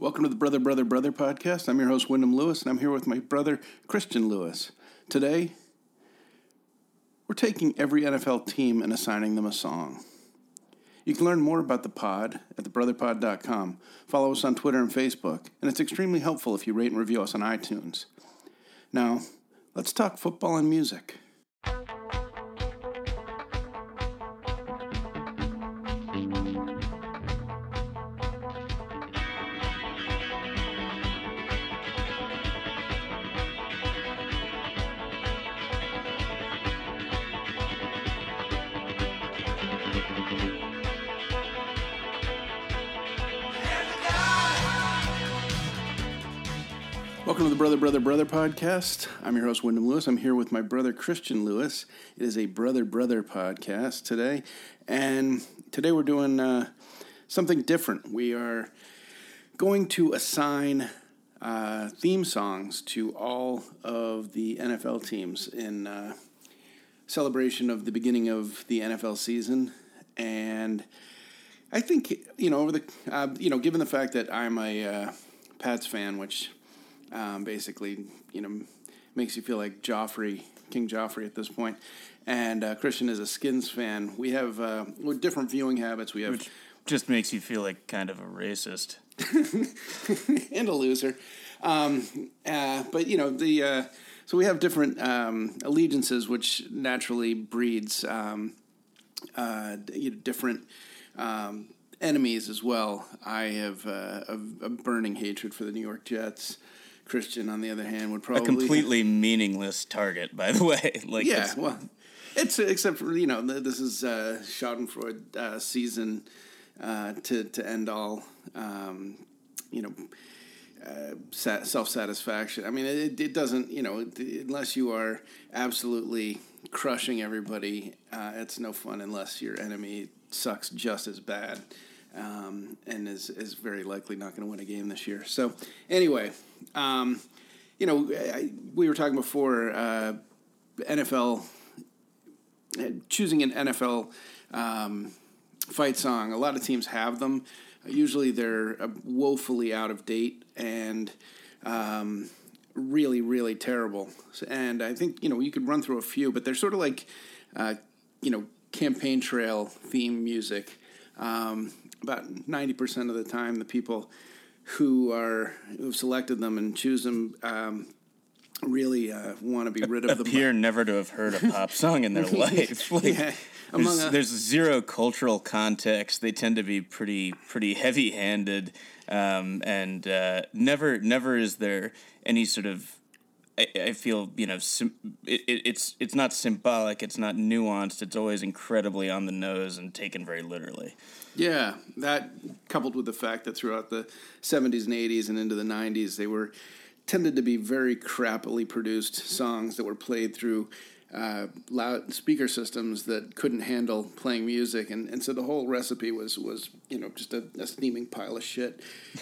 Welcome to the Brother, Brother, Brother podcast. I'm your host, Wyndham Lewis, and I'm here with my brother, Christian Lewis. Today, we're taking every NFL team and assigning them a song. You can learn more about the pod at thebrotherpod.com. Follow us on Twitter and Facebook, and it's extremely helpful if you rate and review us on iTunes. Now, let's talk football and music. Podcast. I'm your host, Wyndham Lewis. I'm here with my brother, Christian Lewis. It is a Brother, Brother podcast today. And today we're doing uh, something different. We are going to assign uh, theme songs to all of the NFL teams in uh, celebration of the beginning of the NFL season. And I think, you know, over the, uh, you know, given the fact that I'm a uh, Pats fan, which um, basically, you know, makes you feel like Joffrey, King Joffrey at this point. And uh, Christian is a Skins fan. We have uh, different viewing habits. We have Which just makes you feel like kind of a racist. and a loser. Um, uh, but you know the uh, so we have different um, allegiances, which naturally breeds um, uh, you know, different um, enemies as well. I have uh, a, a burning hatred for the New York Jets. Christian, on the other hand, would probably a completely meaningless target. By the way, like yeah, well, it's except for you know this is uh, Schadenfreude uh, season uh, to to end all um, you know uh, self satisfaction. I mean, it, it doesn't you know unless you are absolutely crushing everybody, uh, it's no fun unless your enemy sucks just as bad. Um, and is, is very likely not going to win a game this year. So, anyway, um, you know, I, we were talking before uh, NFL choosing an NFL um, fight song. A lot of teams have them. Usually, they're uh, woefully out of date and um, really, really terrible. And I think you know you could run through a few, but they're sort of like uh, you know campaign trail theme music. Um, about ninety percent of the time, the people who are who've selected them and choose them um, really uh, want to be rid of them. appear never to have heard a pop song in their life. Like, Yeah. There's, a- there's zero cultural context. They tend to be pretty pretty heavy handed, um, and uh, never never is there any sort of. I, I feel you know sim- it, it, it's it's not symbolic. It's not nuanced. It's always incredibly on the nose and taken very literally. Yeah, that coupled with the fact that throughout the 70s and 80s and into the 90s, they were tended to be very crappily produced songs that were played through uh, loud speaker systems that couldn't handle playing music, and, and so the whole recipe was was you know just a, a steaming pile of shit.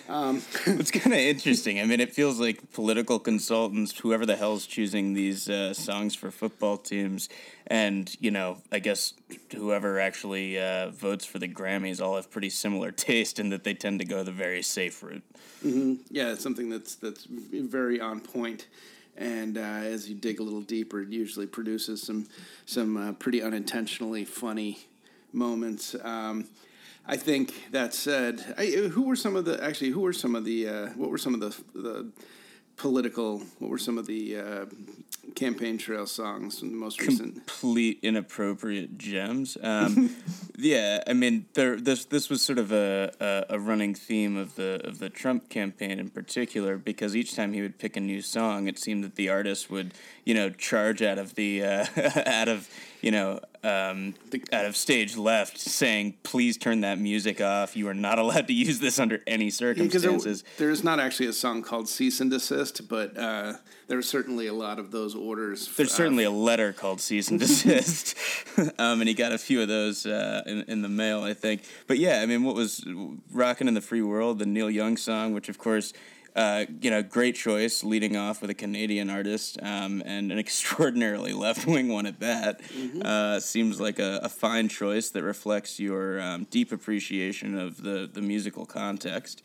Um, It's kind of interesting. I mean, it feels like political consultants, whoever the hell's choosing these uh, songs for football teams, and you know, I guess whoever actually uh, votes for the Grammys all have pretty similar taste in that they tend to go the very safe route. yeah, it's something that's that's very on point. And uh, as you dig a little deeper, it usually produces some some uh, pretty unintentionally funny moments. Um, I think that said, I, who were some of the actually? Who were some of the? Uh, what were some of the the political? What were some of the uh, campaign trail songs in the most recent? complete inappropriate gems. Um, yeah, I mean, there this this was sort of a, a, a running theme of the of the Trump campaign in particular because each time he would pick a new song, it seemed that the artist would you know charge out of the uh, out of you know um, out of stage left, saying, "Please turn that music off. You are not allowed to use this under any circumstances." there, there's not actually a song called "Cease and Desist," but uh, there are certainly a lot of those orders. There's uh, certainly a letter called cease and desist, um, and he got a few of those uh, in in the mail, I think. But yeah, I mean, what was "Rockin' in the Free World," the Neil Young song, which of course Uh, you know, great choice leading off with a Canadian artist um, and an extraordinarily left wing one at that. Uh, seems like a, a fine choice that reflects your um, deep appreciation of the, the musical context.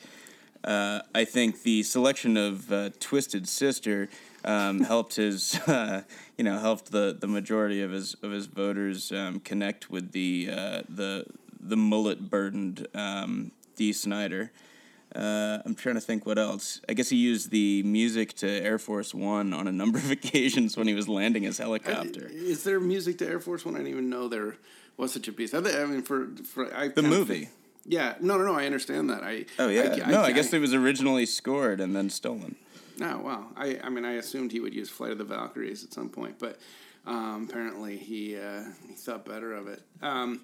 uh, I think the selection of uh, Twisted Sister um, helped his, uh, you know, helped the, the majority of his of his voters um, connect with the uh, the the mullet burdened um, Dee Snider. Uh, I'm trying to think what else. I guess he used the music to Air Force One on a number of occasions when he was landing his helicopter. Is there music to Air Force One? I didn't even know there was such a piece. I, I mean, for for I the movie. yeah, no, no, no. I understand that. I Oh yeah, I, no, I, guess it was originally scored and then stolen. No, wow. I, I mean, I assumed he would use Flight of the Valkyries at some point, but um, apparently he uh, he thought better of it. Um,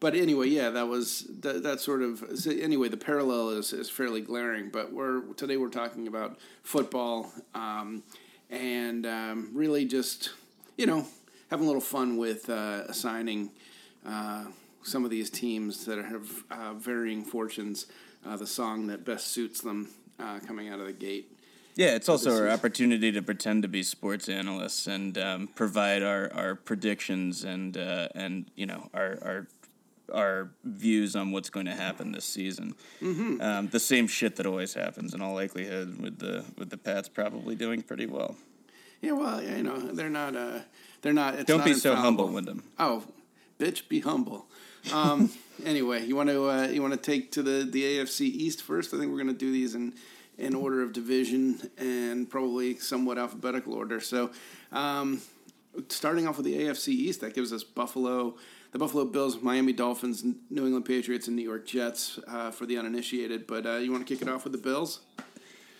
but anyway, yeah, that was that, that sort of. So anyway, the parallel is, is fairly glaring. But we're today we're talking about football um, and um, really just you know having a little fun with uh, assigning uh, some of these teams that have uh, varying fortunes uh, the song that best suits them uh, coming out of the gate. Yeah, it's also our opportunity to pretend to be sports analysts and um, provide our, our predictions and uh, and you know our, our our views on what's going to happen this season. Mm-hmm. Um, the same shit that always happens in all likelihood with the with the Pats probably doing pretty well. Yeah, well, you know they're not. Uh, they're not. It's Don't not be so humble, Wyndham. Oh, bitch, be humble. Um, anyway, you want to uh, you want to take to the the AFC East first. I think we're going to do these in in order of division and probably somewhat alphabetical order. So, um, starting off with the AFC East, that gives us Buffalo, the Buffalo Bills, Miami Dolphins, New England Patriots, and New York Jets uh, for the uninitiated. But uh, you want to kick it off with the Bills?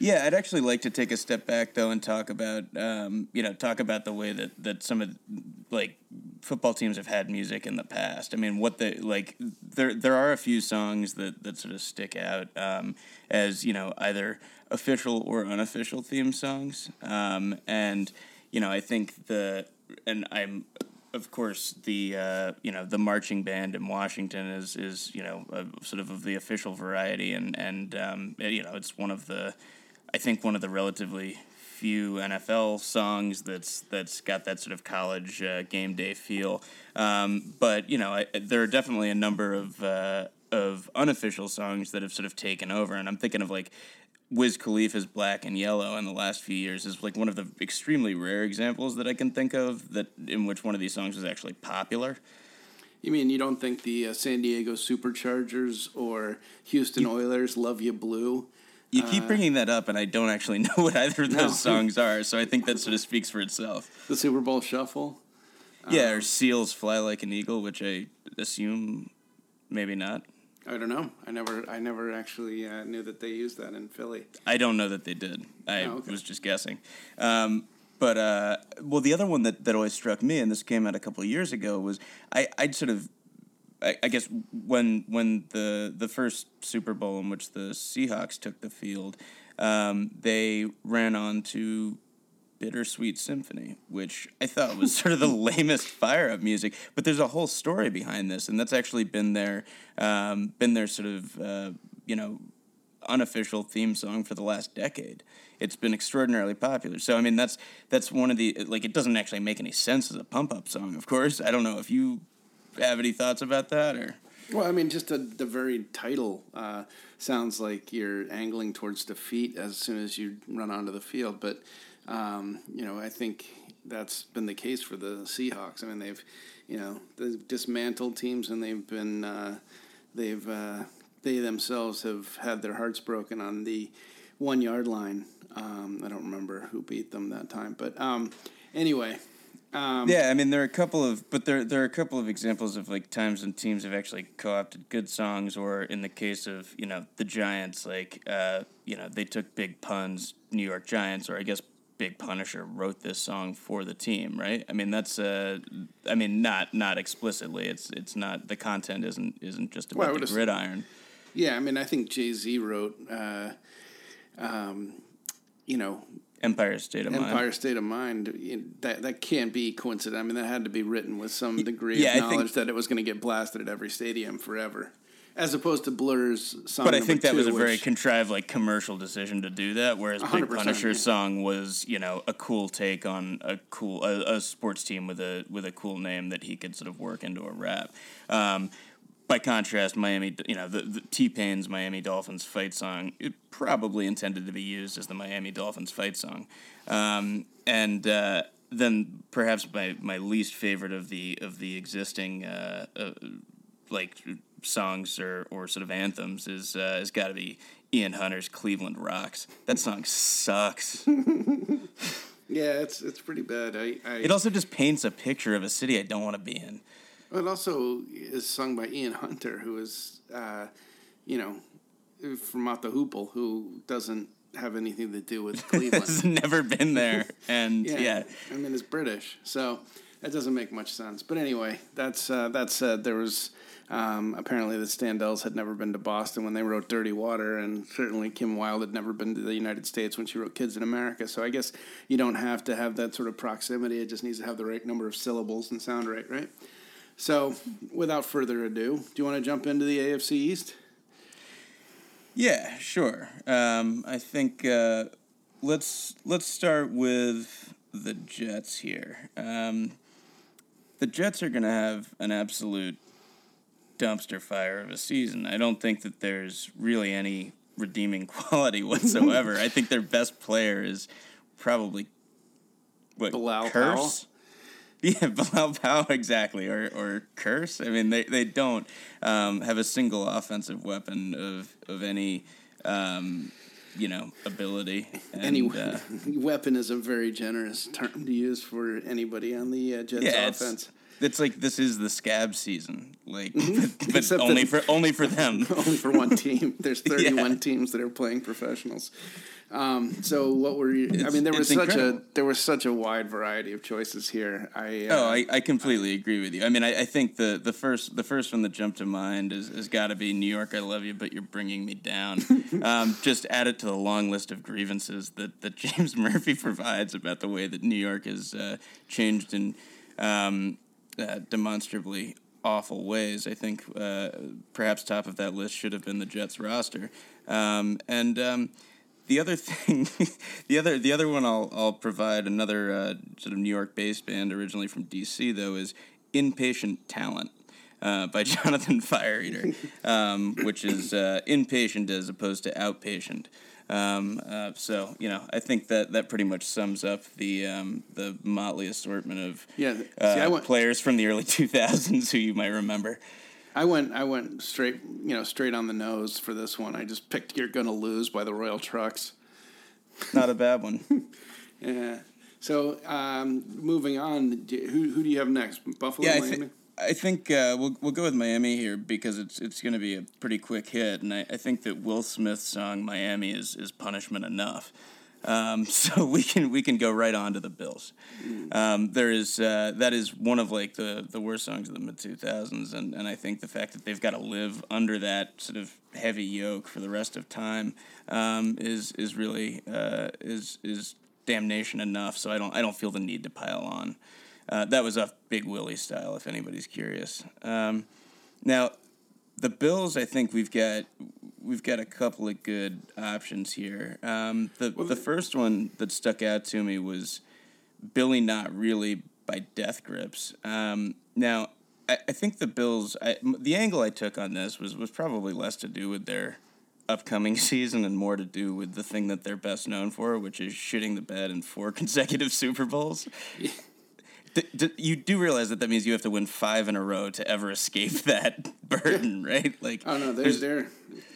Yeah, I'd actually like to take a step back though and talk about um, you know talk about the way that, that some of like football teams have had music in the past. I mean, what the like there there are a few songs that, that sort of stick out um, as you know either official or unofficial theme songs, um, and you know I think the and I'm of course the uh, you know the marching band in Washington is is you know a, sort of of the official variety and and um, you know it's one of the I think one of the relatively few NFL songs that's that's got that sort of college uh, game day feel. Um, but you know, I, there are definitely a number of uh, of unofficial songs that have sort of taken over, and I'm thinking of like. Wiz Khalifa's "Black and Yellow" in the last few years is like one of the extremely rare examples that I can think of that in which one of these songs was actually popular. You mean you don't think the uh, San Diego Superchargers or Houston Oilers "Love You Blue"? You keep bringing that up, and I don't actually know what either of those No. songs are, so I think that sort of speaks for itself. The Super Bowl Shuffle. Yeah, or Seals Fly Like an Eagle, which I assume maybe not. I don't know. I never, I never actually uh, knew that they used that in Philly. I don't know that they did. I Oh, okay. was just guessing. Um, but uh, well, the other one that, that always struck me, and this came out a couple of years ago, was I I'd sort of. I, I guess when when the the first Super Bowl in which the Seahawks took the field, um, they ran on to Bittersweet Symphony, which I thought was sort of the lamest fire up music. But there's a whole story behind this, and that's actually been their um, been their sort of uh, you know unofficial theme song for the last decade. It's been extraordinarily popular. So I mean that's that's one of the like it doesn't actually make any sense as a pump up song. Of course, I don't know if you have any thoughts about that or. Well, I mean, just the, the very title uh, sounds like you're angling towards defeat as soon as you run onto the field. But, um, you know, I think that's been the case for the Seahawks. I mean, they've, you know, they've dismantled teams and they've been, uh, they've, uh, they themselves have had their hearts broken on the one yard line. Um, I don't remember who beat them that time. But um, anyway. Um, Yeah, I mean there are a couple of, but there there are a couple of examples of like times when teams have actually co-opted good songs, or in the case of you know the Giants, like uh, you know they took Big Pun's New York Giants, or I guess Big Punisher wrote this song for the team, right? I mean that's uh, I mean not not explicitly. It's it's not the content isn't isn't just Well, about would the gridiron. Yeah, I mean, I think Jay Z wrote, uh, um, you know, Empire State of Mind. Empire State of Mind. That that can't be coincident. I mean, that had to be written with some degree yeah, of think- knowledge that it was going to get blasted at every stadium forever, as opposed to Blur's song. But I think that was two, a very contrived, like commercial decision to do that. Whereas Big Punisher's yeah. song was, you know, a cool take on a cool a, a sports team with a with a cool name that he could sort of work into a rap. Um, by contrast, Miami, you know, the, the T Pain's Miami Dolphins fight song, it probably intended to be used as the Miami Dolphins fight song. Um, and uh, then perhaps my, my least favorite of the of the existing uh, uh, like songs or, or sort of anthems is uh, has got to be Ian Hunter's Cleveland Rocks. That song sucks. Yeah, it's it's pretty bad. I, I It also just paints a picture of a city I don't want to be in. It also is sung by Ian Hunter, who is, uh, you know, from Mott the Hoople, who doesn't have anything to do with Cleveland. Has never been there, and yeah, yeah. I mean, it's British, so that doesn't make much sense. But anyway, that's uh, that said, there was um, apparently the Standells had never been to Boston when they wrote Dirty Water, and certainly Kim Wilde had never been to the United States when she wrote Kids in America. So I guess you don't have to have that sort of proximity; it just needs to have the right number of syllables and sound right, right? So, without further ado, do you want to jump into the AFC East? Yeah, sure. Um, I think uh, let's let's start with the Jets here. Um, the Jets are going to have an absolute dumpster fire of a season. I don't think that there's really any redeeming quality whatsoever. I think their best player is probably what Bilal Kearse. Yeah, Bilal Powell, exactly, or or Kearse. I mean, they they don't um, have a single offensive weapon of of any, um, you know, ability. And, Any uh, weapon is a very generous term to use for anybody on the uh, Jets yeah, offense. It's like this is the scab season, like, but, but Mm-hmm. Only for only for them. Only for one team. There's 31 teams that are playing professionals. Um, so what were you? I mean, there was such incredible. a there was such a wide variety of choices here. I uh, Oh, I, I completely agree with you. I mean, I, I think the, the first the first one that jumped to mind is has got to be New York. I love you, but you're bringing me down. um, just add it to the long list of grievances that, that James Murphy provides about the way that New York has uh, changed in um, demonstrably awful ways. I think uh, perhaps top of that list should have been the Jets roster, um, and. Um, the other thing, the other the other one I'll I'll provide another uh, sort of New York based band originally from DC though is Inpatient Talent. Uh, by Jonathan Fire Eater, um, which is uh, inpatient as opposed to outpatient. Um, uh, so you know, I think that that pretty much sums up the um, the motley assortment of Yeah, see, uh, went- players from the early two thousands who you might remember. I went I went straight you know straight on the nose for this one. I just picked "You're Gonna Lose" by the Royal Trux. Not a bad one. Yeah. So um, moving on, who who do you have next? Buffalo, Yeah, I, think uh, we'll we'll go with Miami here because it's it's going to be a pretty quick hit, and I, I think that Will Smith's song "Miami" is is punishment enough. Um, so we can we can go right on to the Bills. Um, there is uh, that is one of like the, the worst songs of the mid two thousands, and and I think the fact that they've got to live under that sort of heavy yoke for the rest of time um, is is really uh, is is damnation enough. So I don't I don't feel the need to pile on. Uh, that was off Big Willie style, if anybody's curious. Um, now, the Bills, I think we've got we've got a couple of good options here. Um, the the first one that stuck out to me was Billy Not Really by Death Grips. Um, now, I, I think the Bills. I, the angle I took on this was was probably less to do with their upcoming season and more to do with the thing that they're best known for, which is shitting the bed in four consecutive Super Bowls. D- d- you do realize that that means you have to win five in a row to ever escape that burden, right? Like, Oh no, they're there's- they're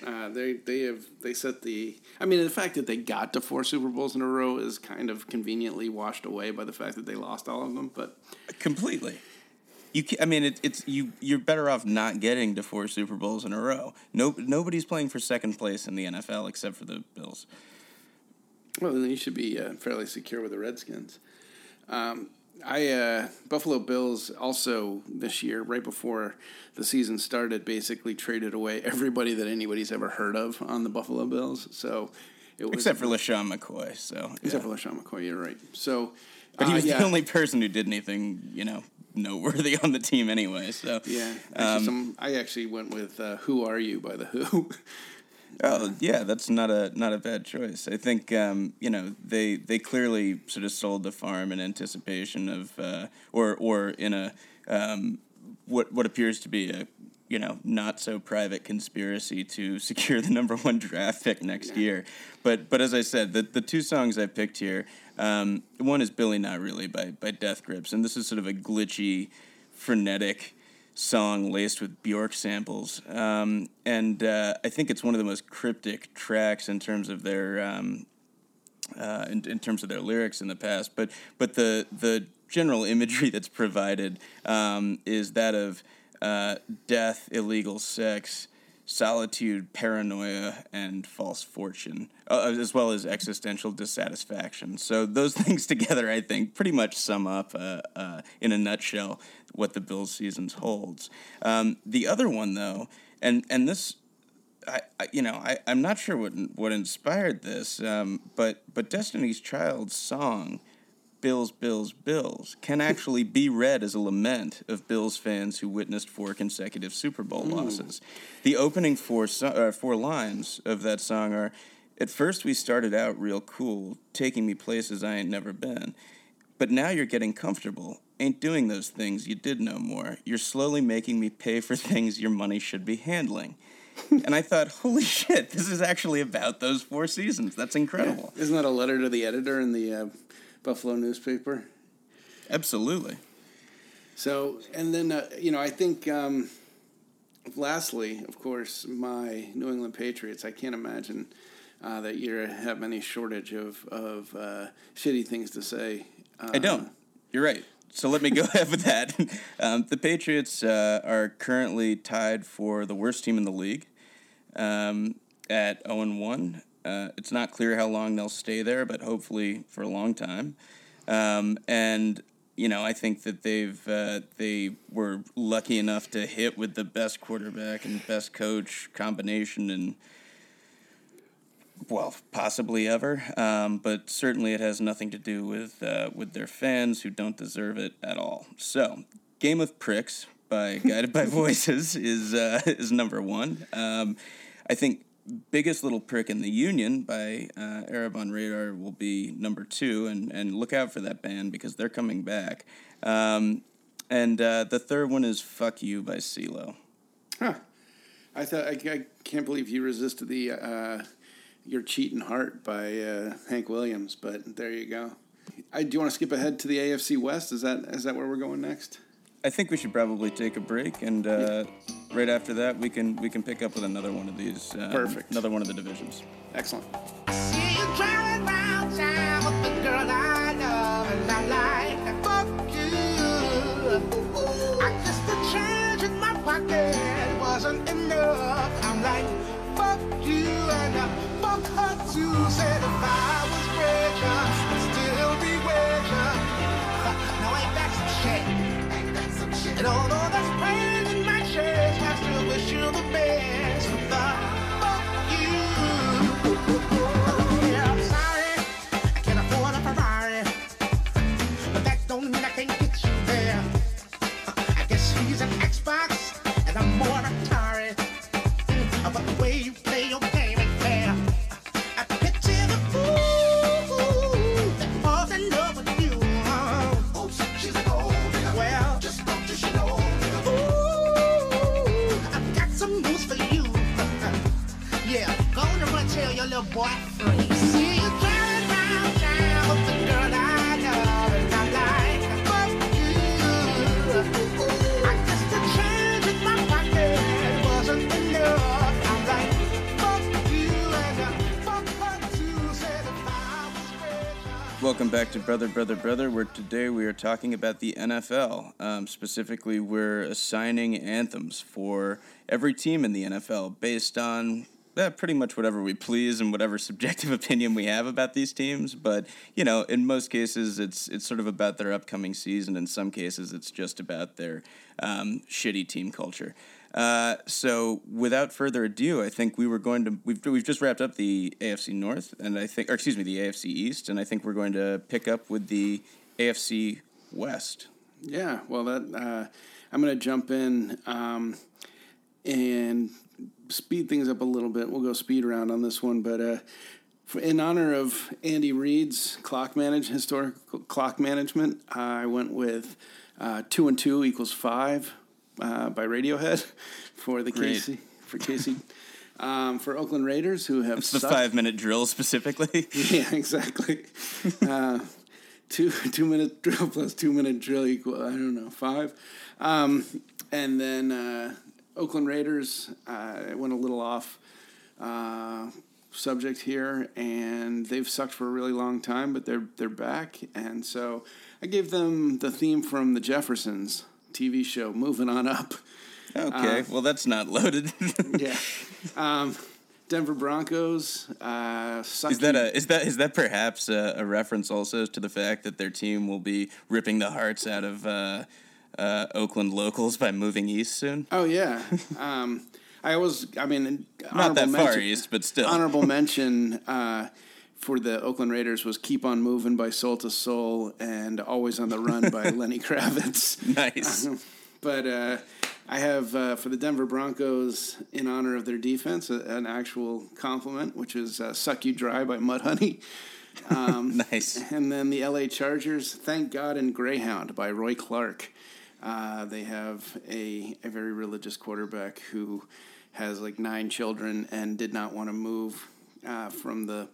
uh, they they have they set the. I mean, the fact that they got to four Super Bowls in a row is kind of conveniently washed away by the fact that they lost all of them. But completely. You, I mean, it, it's you. You're better off not getting to four Super Bowls in a row. No, nobody's playing for second place in the NFL except for the Bills. well, then you should be uh, fairly secure with the Redskins. Um, I uh, Buffalo Bills also this year, right before the season started, basically traded away everybody that anybody's ever heard of on the Buffalo Bills. So it was Except for LeSean McCoy. So, except yeah. for LeSean McCoy. You're right. So, but he uh, was yeah. the only person who did anything, you know, noteworthy on the team anyway. So, Yeah, actually, Um, some, I actually went with uh, "Who Are You" by the Who. Oh yeah, that's not a not a bad choice. I think um, you know they they clearly sort of sold the farm in anticipation of uh, or or in a um, what what appears to be a you know not so private conspiracy to secure the number one draft pick next year. But but as I said, the the two songs I picked here, um, one is Billy Not Really by by Death Grips, and this is sort of a glitchy, frenetic song laced with Bjork samples. Um, and uh, I think it's one of the most cryptic tracks in terms of their um, uh, in, in terms of their lyrics in the past. But but the the general imagery that's provided um, is that of uh, death, illegal sex, solitude, paranoia, and false fortune, uh, as well as existential dissatisfaction. So those things together, I think, pretty much sum up, uh, uh, in a nutshell, what the Bills seasons holds. Um, the other one, though, and and this. I, I, you know, I, I'm not sure what what inspired this, um, but but Destiny's Child's song Bills, Bills, Bills can actually be read as a lament of Bills fans who witnessed four consecutive Super Bowl mm. losses. The opening four, so- uh, four lines of that song are At first, we started out real cool, taking me places I ain't never been. But now you're getting comfortable. Ain't doing those things you did no more. You're slowly making me pay for things your money should be handling. and I thought, holy shit, this is actually about those four seasons. That's incredible. Yeah. Isn't that a letter to the editor in the uh, Buffalo newspaper. Absolutely. So, and then, uh, you know, I think, um, lastly, of course, my New England Patriots, I can't imagine uh, that you have any shortage of, of uh, shitty things to say. I don't. You're right. So let me go ahead with that. Um, the Patriots uh, are currently tied for the worst team in the league um, at 0 1. Uh, it's not clear how long they'll stay there, but hopefully for a long time. Um, and you know, I think that they've uh, they were lucky enough to hit with the best quarterback and best coach combination and well, possibly ever. Um, but certainly, it has nothing to do with uh, with their fans who don't deserve it at all. So, Game of Pricks by Guided by Voices is uh, is number one. Um, I think biggest little prick in the union by uh, Arab on Radar will be number two, and and look out for that band because they're coming back. Um, and uh, the third one is "Fuck You" by CeeLo. Huh. I thought I, I can't believe you resisted the uh, "Your Cheating Heart" by uh, Hank Williams, but there you go. I, do you want to skip ahead to the AFC West? Is that is that where we're going next? I think we should probably take a break, and uh, right after that, we can we can pick up with another one of these. Uh, Perfect. Another one of the divisions. Excellent. wasn't enough. And although there's Welcome back to Brother, Brother, Brother, where today we are talking about the NFL. Um, specifically, we're assigning anthems for every team in the NFL based on eh, pretty much whatever we please and whatever subjective opinion we have about these teams. But you know, in most cases, it's it's sort of about their upcoming season. In some cases, it's just about their um, shitty team culture. Uh, so, without further ado, I think we were going to we've we've just wrapped up the AFC North, and I think, or excuse me, the AFC East, and I think we're going to pick up with the AFC West. Yeah, well, that uh, I'm going to jump in um, and speed things up a little bit. We'll go speed round on this one, but uh, in honor of Andy Reid's clock manage historical clock management, I went with uh, two and two equals five uh, by Radiohead for the. Casey for Casey. Um, for Oakland Raiders, who have It's the sucked- five minute drill specifically. Yeah, exactly. uh, two two minute drill plus two minute drill equal I don't know five, um, and then uh, Oakland Raiders. Uh, went a little off uh, subject here, and they've sucked for a really long time, but they're they're back, and so I gave them the theme from the Jeffersons TV show, "Moving On Up." Okay, well that's not loaded. Yeah. Um, Denver Broncos. Uh, Is that a is that is that perhaps a, a reference also to the fact that their team will be ripping the hearts out of uh, uh, Oakland locals by moving east soon? Oh yeah. Um, I was. I mean, Not that honorable far mention- east, but still. Honorable mention uh, for the Oakland Raiders was "Keep on Moving" by Soul II Soul and "Always on the Run" by Lenny Kravitz. nice. But uh, I have uh, for the Denver Broncos, in honor of their defense, a, an actual compliment, which is uh, "Suck You Dry" by Mudhoney. nice. And then the LA Chargers, Thank God and Greyhound by Roy Clark. Uh, they have a, a very religious quarterback who has like nine children and did not want to move uh, from the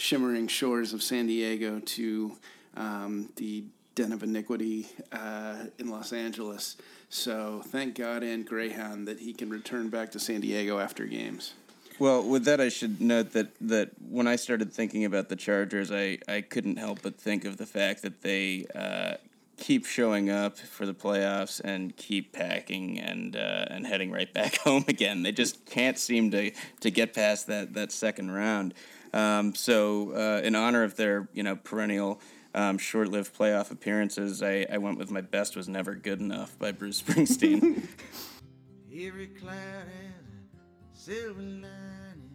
shimmering shores of San Diego to um, the den of iniquity uh, in Los Angeles. So thank God and Greyhound that he can return back to San Diego after games. Well, with that, I should note that, that when I started thinking about the Chargers, I, I couldn't help but think of the fact that they uh, keep showing up for the playoffs and keep packing and uh, and heading right back home again. They just can't seem to, to get past that, that second round. Um, so, uh, in honor of their you know perennial um, short-lived playoff appearances, I, I went with "My Best Was Never Good Enough" by Bruce Springsteen. Every cloud has a silver lining.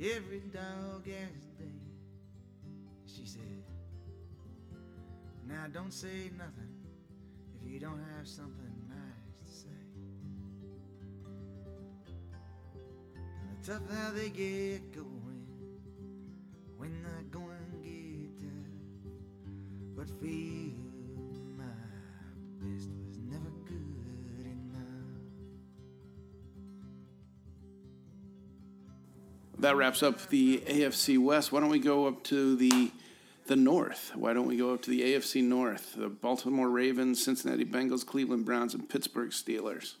Every dog has its day. She said, Now don't say nothing if you don't have something nice to say. The tough how they get going going get tough. But feel my best was never good enough. That wraps up the AFC West. Why don't we go up to the the North? Why don't we go up to the AFC North? The Baltimore Ravens, Cincinnati Bengals, Cleveland Browns, and Pittsburgh Steelers.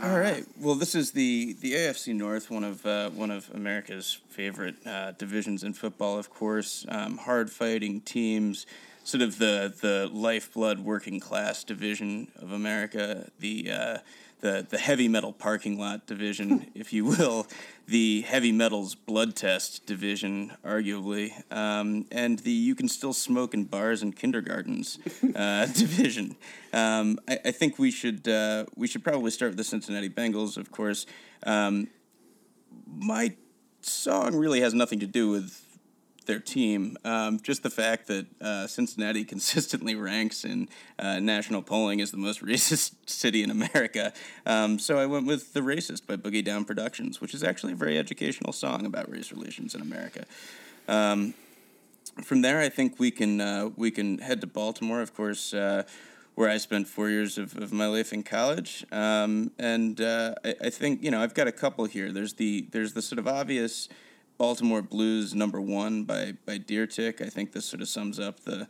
All right. Well, this is the, the AFC North, one of uh, one of America's favorite uh, divisions in football, of course. Um, hard fighting teams, sort of the the lifeblood working class division of America. The uh, the the heavy metal parking lot division, if you will, the heavy metals blood test division, arguably, um, and the you can still smoke in bars and kindergartens uh, division. Um, I, I think we should uh, we should probably start with the Cincinnati Bengals, of course. Um, my song really has nothing to do with their team. Um, just the fact that uh, Cincinnati consistently ranks in uh, national polling as the most racist city in America. Um, so I went with The Racist by Boogie Down Productions, which is actually a very educational song about race relations in America. Um, from there, I think we can uh, we can head to Baltimore, of course, uh, where I spent four years of, of my life in college. Um, and uh, I, I think you know I've got a couple here. There's the there's the sort of obvious Baltimore Blues number one by by Deer Tick. I think this sort of sums up the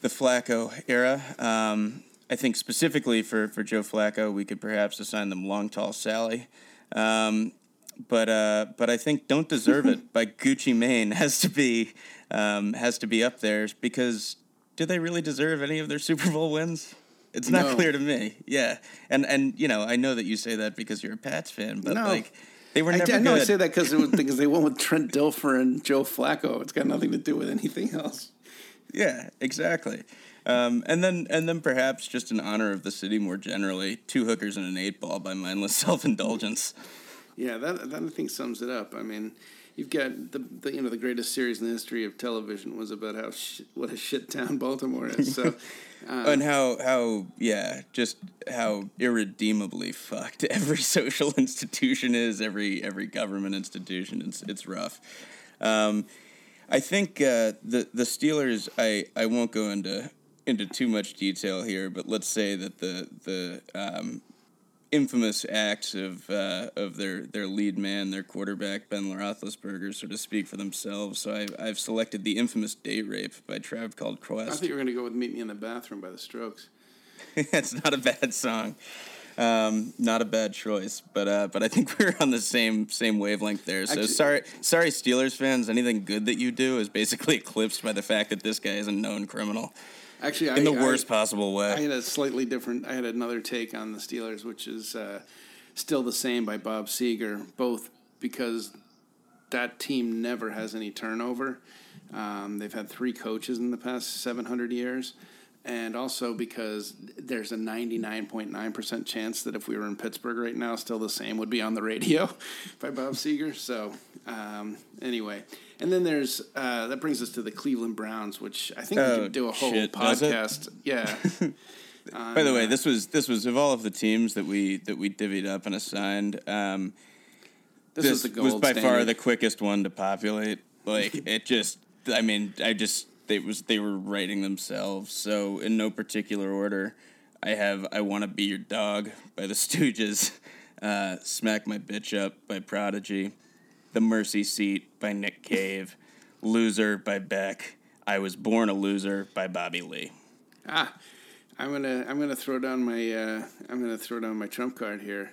the Flacco era. Um, I think specifically for, for Joe Flacco, we could perhaps assign them Long Tall Sally. Um, but uh, but I think "Don't Deserve It" by Gucci Mane has to be um, has to be up there because do they really deserve any of their Super Bowl wins? It's not No. clear to me. Yeah, and and you know I know that you say that because you're a Pats fan, but No. like they were I, never I know I say that because because they went with Trent Dilfer and Joe Flacco. It's got nothing to do with anything else. Yeah, exactly. Um, and then and then perhaps just in honor of the city more generally, two hookers and an eight ball by mindless self indulgence. Yeah, that that I think sums it up. I mean, you've got the, the you know the greatest series in the history of television was about how sh- what a shit town Baltimore is. So. Uh, and how how yeah, just how irredeemably fucked every social institution is, every every government institution. It's it's rough. Um, I think uh, the the Steelers. I, I won't go into into too much detail here, but let's say that the the um, infamous acts of uh, of their their lead man, their quarterback Ben Roethlisberger, sort of speak for themselves. So I've, I've selected the infamous date rape by Tribe Called Quest. I thought you were going to go with "Meet Me in the Bathroom" by the Strokes. That's not a bad song. Um, not a bad choice, but uh, but I think we're on the same same wavelength there. So Actually- sorry, sorry, Steelers fans. Anything good that you do is basically eclipsed by the fact that this guy is a known criminal Actually, in I, the worst I, possible way. I had a slightly different. I had another take on the Steelers, which is uh, still the same by Bob Seger. Both because that team never has any turnover. Um, they've had three coaches in the past seven hundred years, and also because there's a ninety nine point nine percent chance that if we were in Pittsburgh right now, still the same would be on the radio by Bob Seger. So um, anyway. And then there's uh, that brings us to the Cleveland Browns, which I think we Oh, could do a whole shit, podcast. Yeah, By the way, this was this was of all of the teams that we that we divvied up and assigned. Um, this, this was the gold by far the quickest one to populate. Like it just, I mean, I just they was they were writing themselves. So in no particular order, I have "I Want to Be Your Dog" by the Stooges, uh, "Smack My Bitch Up" by Prodigy, "The Mercy Seat" by Nick Cave, "Loser" by Beck, "I Was Born a Loser" by Bobby Lee. Ah, I'm gonna I'm gonna throw down my uh, I'm gonna throw down my trump card here.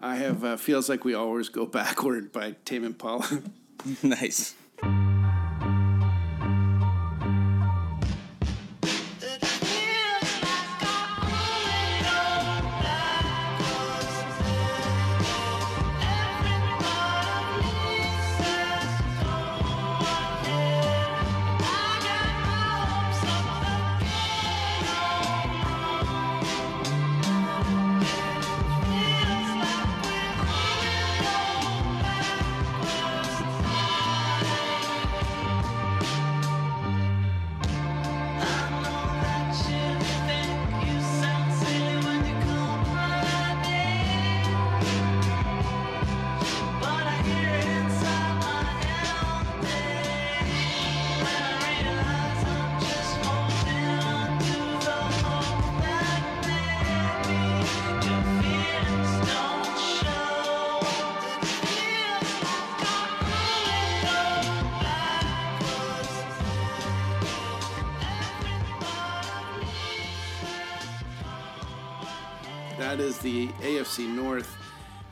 I have uh, feels like we always go backward by Tame Impala. nice. Is the AFC North.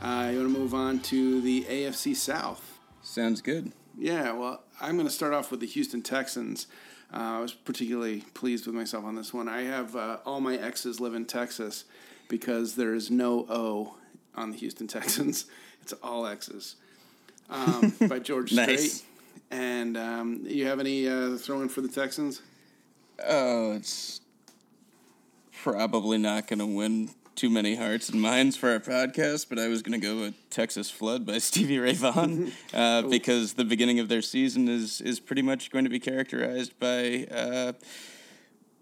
Uh, you want to move on to the AFC South? Sounds good. Yeah, well, I'm going to start off with the Houston Texans. Uh, I was particularly pleased with myself on this one. I have uh, all my exes live in Texas because there is no O on the Houston Texans. It's all X's. Um, by George Nice. Strait. And um, you have any uh, throw in for the Texans? Oh, it's probably not going to win too many hearts and minds for our podcast, but I was going to go with Texas Flood by Stevie Ray Vaughan uh, because the beginning of their season is is pretty much going to be characterized by, uh,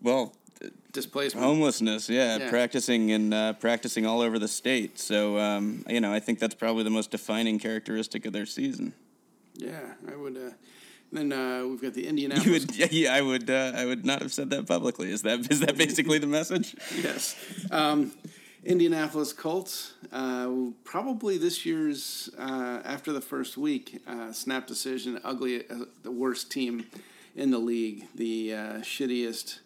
well, Displacement. homelessness. Yeah, Yeah. practicing and uh, practicing all over the state. So um, you know, I think that's probably the most defining characteristic of their season. Yeah, I would. Uh, then uh, we've got the Indianapolis. You would, yeah, I would, uh, I would not have said that publicly. Is that is that basically the message? yes. Um, Indianapolis Colts, uh, probably this year's, uh, after the first week, uh, snap decision, ugly, uh, the worst team in the league, the uh, shittiest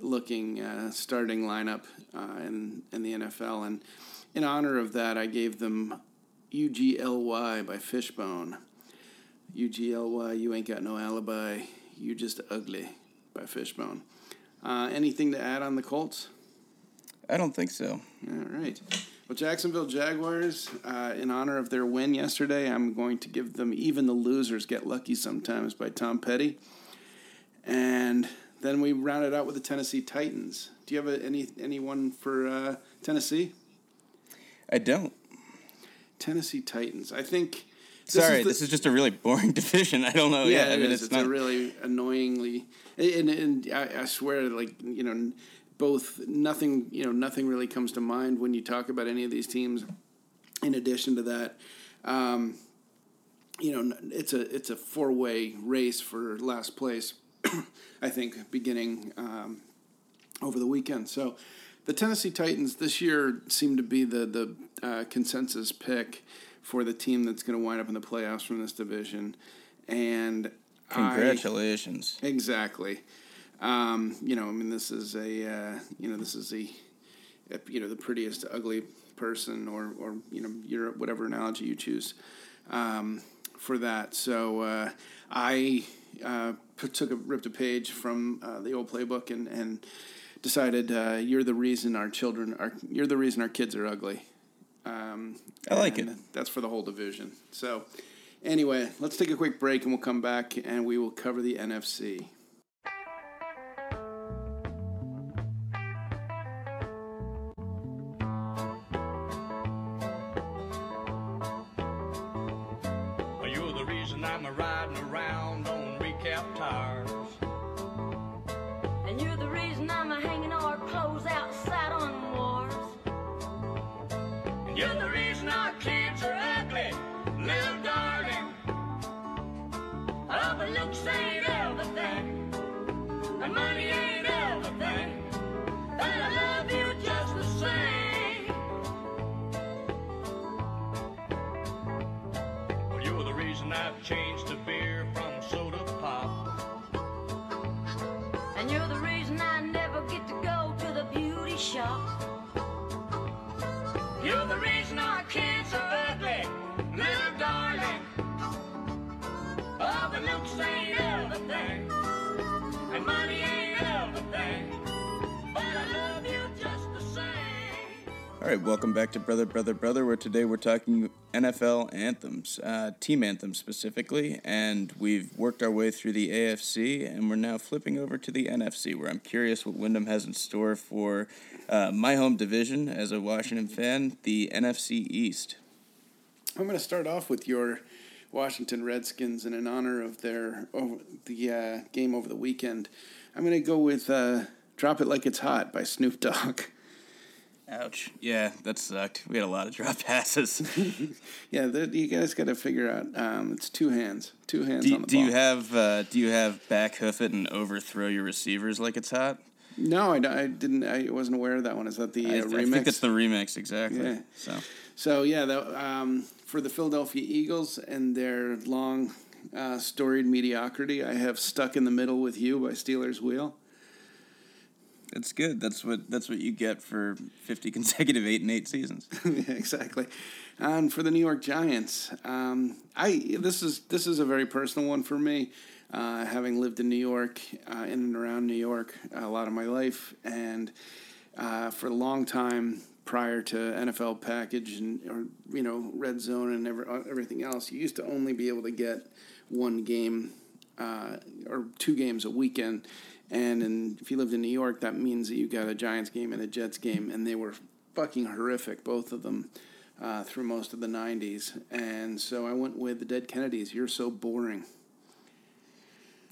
looking uh, starting lineup in, in the NFL. And in honor of that, I gave them UGLY by Fishbone. UGLY, you ain't got no alibi, you just ugly by Fishbone. Anything to add on the Colts? I don't think so. All right. Well, Jacksonville Jaguars, uh, in honor of their win yesterday, I'm going to give them Even the Losers Get Lucky Sometimes by Tom Petty. And then we round it out with the Tennessee Titans. Do you have a, any anyone for uh, Tennessee? I don't. Tennessee Titans. I think. Sorry, the- this is just a really boring division. I don't know. yeah, yeah, I mean, is. it's, It's, not. a really annoyingly, and, and I, I swear, like you know, both nothing, you know, nothing really comes to mind when you talk about any of these teams. In addition to that, um, you know, it's a it's a four way race for last place. I think beginning um, over the weekend. So the Tennessee Titans this year seem to be the the uh, consensus pick for the team that's going to wind up in the playoffs from this division, and I- Congratulations. Exactly. Um, you know, I mean, this is a uh, you know this is a, a you know the prettiest ugly person or or you know your whatever analogy you choose um, for that. So uh, I uh, took a ripped a page from uh, the old playbook and and decided uh, you're the reason our children are you're the reason our kids are ugly. Um, I like it. That's for the whole division. So. Anyway, let's take a quick break and we'll come back and we will cover the NFC. You're I'm a riding around on recap tires. And you're the reason I'm a hanging our clothes outside on wars. And you're the reason our kids are ugly, little darling. Oh, but looks ain't everything, and money ain't All right, welcome back to Brother, Brother, Brother, where today we're talking NFL anthems, uh, team anthems specifically, and we've worked our way through the AFC, and we're now flipping over to the NFC, where I'm curious what Wyndham has in store for uh, my home division as a Washington fan, the NFC East. I'm going to start off with your Washington Redskins, and in honor of their over the uh, game over the weekend, I'm going to go with uh, "Drop It Like It's Hot" by Snoop Dogg. Ouch. Yeah, that sucked. We had a lot of drop passes. Yeah, you guys got to figure out. Um, it's two hands, two hands do, on the do ball. you have uh, do you have back hoof it and overthrow your receivers like it's hot? No, I, I didn't. I wasn't aware of that one. Is that the uh, I, I think it's the remix exactly. Yeah. So So yeah, the, um, for the Philadelphia Eagles and their long, uh, storied mediocrity, I have "Stuck in the Middle with You" by Stealers Wheel. It's good. That's what that's what you get for fifty consecutive eight and eight seasons. yeah, exactly. And for the New York Giants, um, I this is this is a very personal one for me. Uh, having lived in New York, uh, in and around New York, a lot of my life, and uh, for a long time prior to NFL package and or you know red zone and every, everything else, you used to only be able to get one game uh, or two games a weekend. And in, if you lived in New York, that means that you got a Giants game and a Jets game, and they were fucking horrific, both of them, uh, through most of the '90s. And so I went with the Dead Kennedys. You're so boring.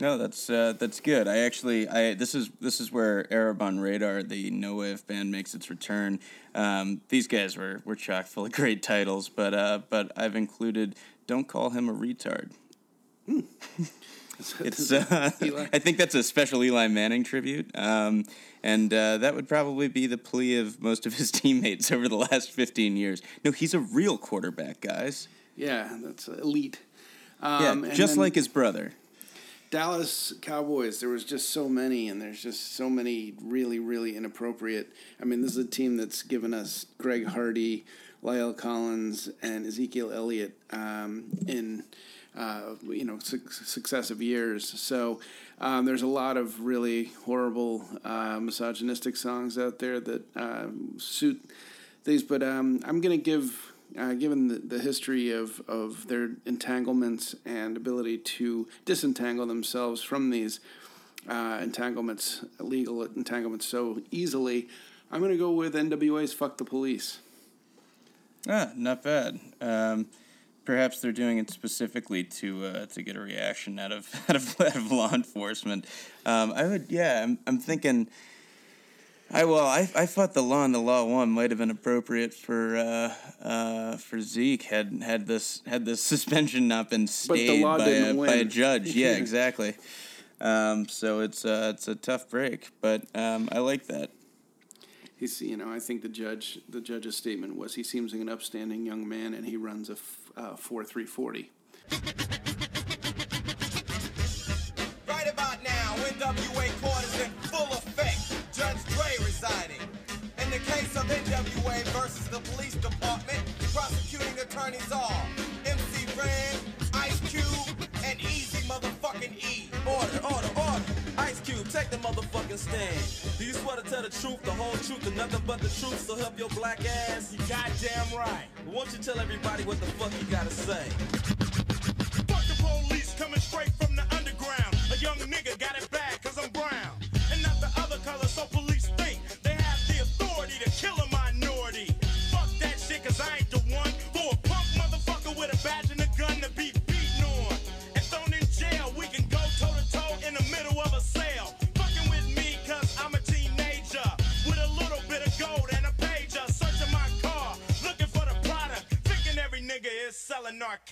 No, that's uh, that's good. I actually, I this is this is where Arab on Radar, the No Wave band, makes its return. Um, these guys were were chock full of great titles, but uh, but I've included "Don't Call Him a Retard." It's uh, I think that's a special Eli Manning tribute, um, and uh, that would probably be the plea of most of his teammates over the last fifteen years. No, he's a real quarterback, guys. yeah, that's elite. Um, Yeah, just like his brother. Dallas Cowboys. There was just so many, and there's just so many really, really inappropriate. I mean, this is a team that's given us Greg Hardy, La'el Collins, and Ezekiel Elliott um, in uh, you know su- successive years. So um, there's a lot of really horrible uh, misogynistic songs out there that uh, suit these. But um, I'm going to give. Uh, given the, the history of, of their entanglements and ability to disentangle themselves from these uh, entanglements, legal entanglements, so easily, I'm going to go with NWA's "Fuck the Police." Ah, not bad. Um, perhaps they're doing it specifically to uh, to get a reaction out of out of, out of law enforcement. Um, I would, yeah. I'm, I'm thinking. I well, I, I thought the law and the law one might have been appropriate for uh, uh, for Zeke had had this had this suspension not been the stayed by a, by a judge. Yeah, Yeah. exactly. Um, so it's uh, it's a tough break, but um, I like that. He's, you know, I think the judge, the judge's statement was he seems like an upstanding young man, and he runs a f- uh, four three forty. Right about now, NWA court is in full effect. Judge Dre residing. In the case of NWA versus the police department, prosecuting attorneys are MC Ren, Ice Cube, and Eazy motherfucking E. take the motherfucking stand. Do you swear to tell the truth, the whole truth, and nothing but the truth, so help your black ass? You goddamn right. Won't you tell everybody what the fuck you gotta say? Fuck the police coming straight from the underground. A young nigga got it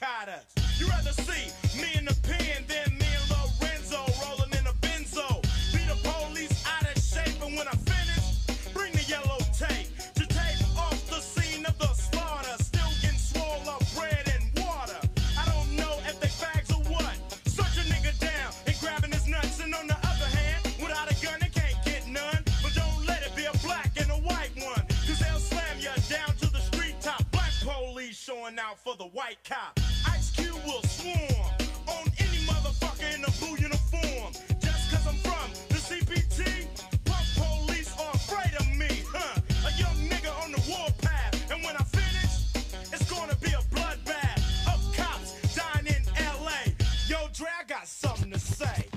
narcotics. You rather see me in the pen than me and Lorenzo rolling in a benzo. Be the police out of shape, and when I finish, bring the yellow tape to tape off the scene of the slaughter. Still getting swole up bread and water. I don't know if they fags or what. Search a nigga down and grabbing his nuts, and on the other hand, without a gun, they can't get none. But don't let it be a black and a white one, cause they'll slam you down to the street top. Black police showing out for the white cop. Cube will swarm on any motherfucker in a blue uniform. Just cause I'm from the police are afraid of me, huh? A young nigga on the warpath, and when I finish, it's gonna be a bloodbath of cops dying in LA. Yo, got something to say.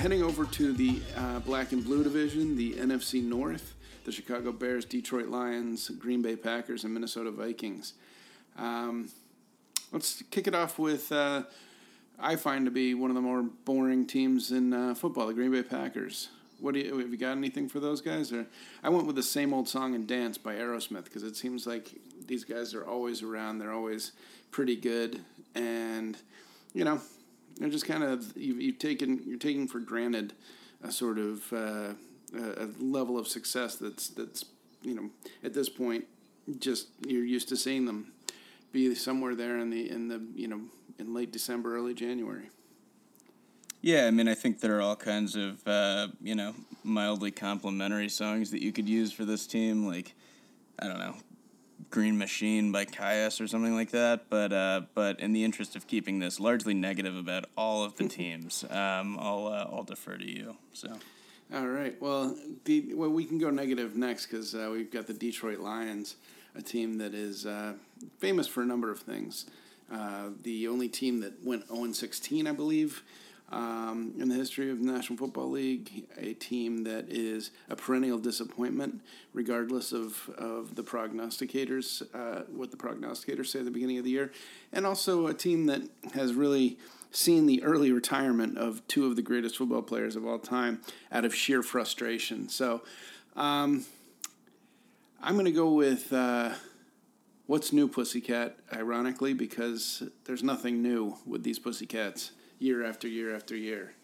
Heading over to the uh, black and blue division, the NFC North, the Chicago Bears, Detroit Lions, Green Bay Packers, and Minnesota Vikings. Um, let's kick it off with uh, I find to be one of the more boring teams in uh, football, the Green Bay Packers. What do you have you got anything for those guys? Or I went with the same old song and dance by Aerosmith because it seems like these guys are always around. They're always pretty good, and you know they're just kind of you've, you've taken you're taking for granted a sort of uh, a a level of success that's that's you know at this point just you're used to seeing them be somewhere there in the in the you know in late December, early January. Yeah, I mean, I think there are all kinds of uh, you know mildly complimentary songs that you could use for this team, like I don't know, "Green Machine" by Kyuss or something like that. But uh, but in the interest of keeping this largely negative about all of the teams, um, I'll uh, I'll defer to you. So All right. Well, the, well, we can go negative next because uh, we've got the Detroit Lions, a team that is uh, famous for a number of things. Uh, the only team that went 0 16, I believe, um, in the history of the National Football League. A team that is a perennial disappointment, regardless of, of the prognosticators, uh, what the prognosticators say at the beginning of the year. And also a team that has really seen the early retirement of two of the greatest football players of all time out of sheer frustration. So um, I'm going to go with uh, What's New Pussycat, ironically, because there's nothing new with these Pussycats year after year after year.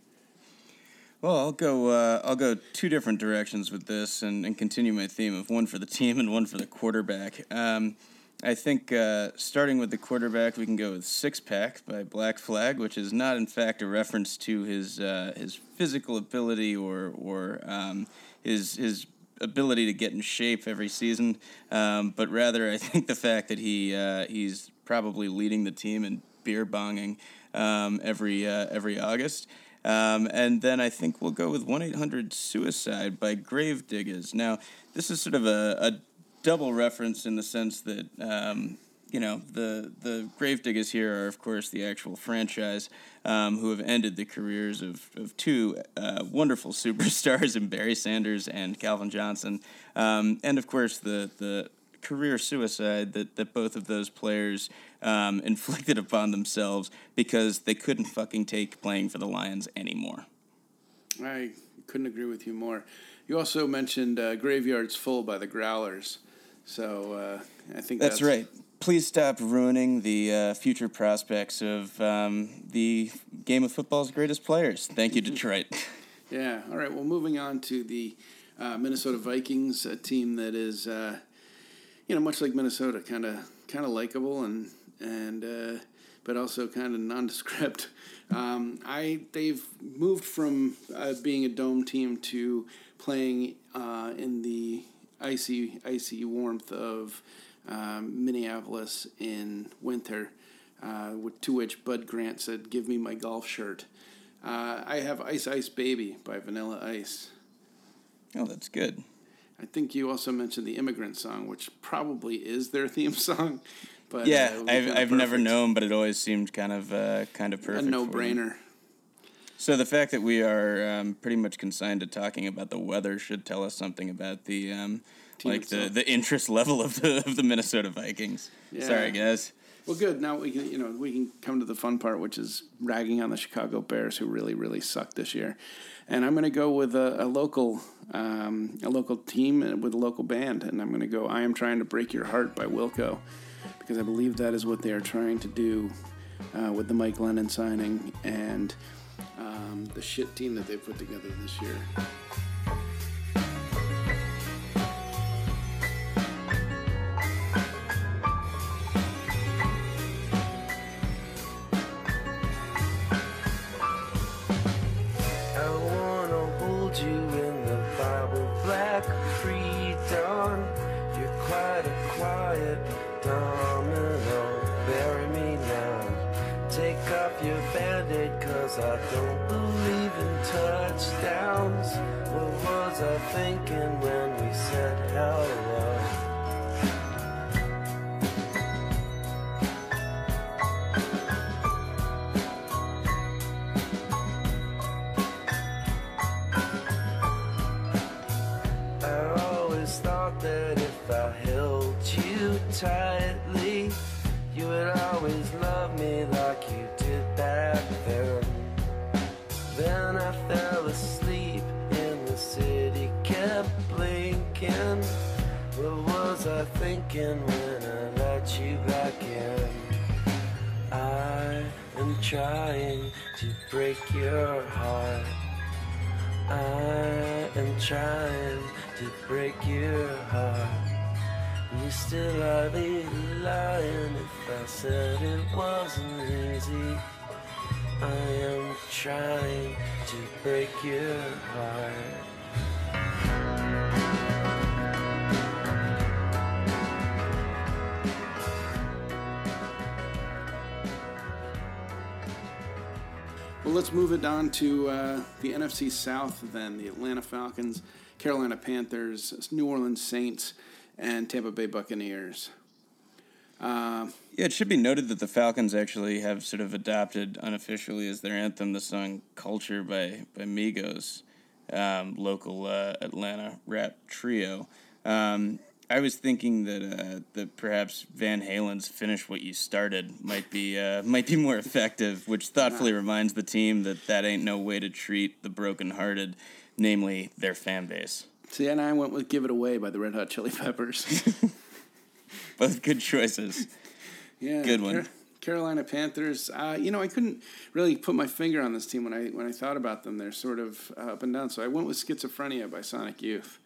Well, I'll go. Uh, I'll go two different directions with this, and, and continue my theme of one for the team and one for the quarterback. Um, I think uh, starting with the quarterback, we can go with Six Pack by Black Flag, which is not, in fact, a reference to his uh, his physical ability or or um, his his ability to get in shape every season, um, but rather I think the fact that he uh, he's probably leading the team in beer bonging um, every uh, every August. Um, and then I think we'll go with 1 800 Suicide by Gravediggaz. Now, this is sort of a, a double reference in the sense that, um, you know, the, the Gravediggers here are, of course, the actual franchise um, who have ended the careers of, of two uh, wonderful superstars in Barry Sanders and Calvin Johnson. Um, and, of course, the, the career suicide that, that both of those players um, inflicted upon themselves because they couldn't fucking take playing for the Lions anymore. I couldn't agree with you more. You also mentioned uh, Graveyards Full by the Growlers. So uh, I think That's, right. please stop ruining the uh, future prospects of um, the game of football's greatest players. Thank you, Detroit. Yeah. All right. Well, moving on to the uh, Minnesota Vikings, a team that is, uh, you know, much like Minnesota, kind of kind of likable and and uh, but also kind of nondescript. Um, I they've moved from uh, being a dome team to playing uh, in the icy icy warmth of um, Minneapolis in winter. Uh, to which Bud Grant said, "Give me my golf shirt." Uh, I have Ice Ice Baby by Vanilla Ice. Oh, that's good. I think you also mentioned the Immigrant Song, which probably is their theme song. But Yeah, uh, it would be I've, I've never known, but it always seemed kind of uh, kind of perfect. for them. no-brainer. So the fact that we are um, pretty much consigned to talking about the weather should tell us something about the um, like the, itself. the interest level of the of the Minnesota Vikings. Yeah. Sorry, guys. Well, good. Now we can, you know, we can come to the fun part, which is ragging on the Chicago Bears, who really, really sucked this year. And I'm going to go with a, a local, um, a local team with a local band, and I'm going to go. I am trying to break your heart by Wilco, because I believe that is what they are trying to do uh, with the Mike Glennon signing and um, the shit team that they put together this year. Blinking. What was I thinking when I let you back in? I am trying to break your heart. I am trying to break your heart. You still are be lying if I said it wasn't easy. I am trying to break your heart. Let's move it on to uh, the NFC South then. The Atlanta Falcons, Carolina Panthers, New Orleans Saints, and Tampa Bay Buccaneers. Uh, Yeah, it should be noted that the Falcons actually have sort of adopted unofficially as their anthem the song "Culture" by by Migos, um, local uh, Atlanta rap trio. Um, I was thinking that uh, that perhaps Van Halen's "Finish What You Started" might be uh, might be more effective, which thoughtfully reminds the team that that ain't no way to treat the brokenhearted, namely their fan base. see, and I went with "Give It Away" by the Red Hot Chili Peppers. Both good choices. Yeah, Good one. Car- Carolina Panthers. Uh, you know, I couldn't really put my finger on this team when I when I thought about them. They're sort of uh, up and down. So I went with Schizophrenia by Sonic Youth.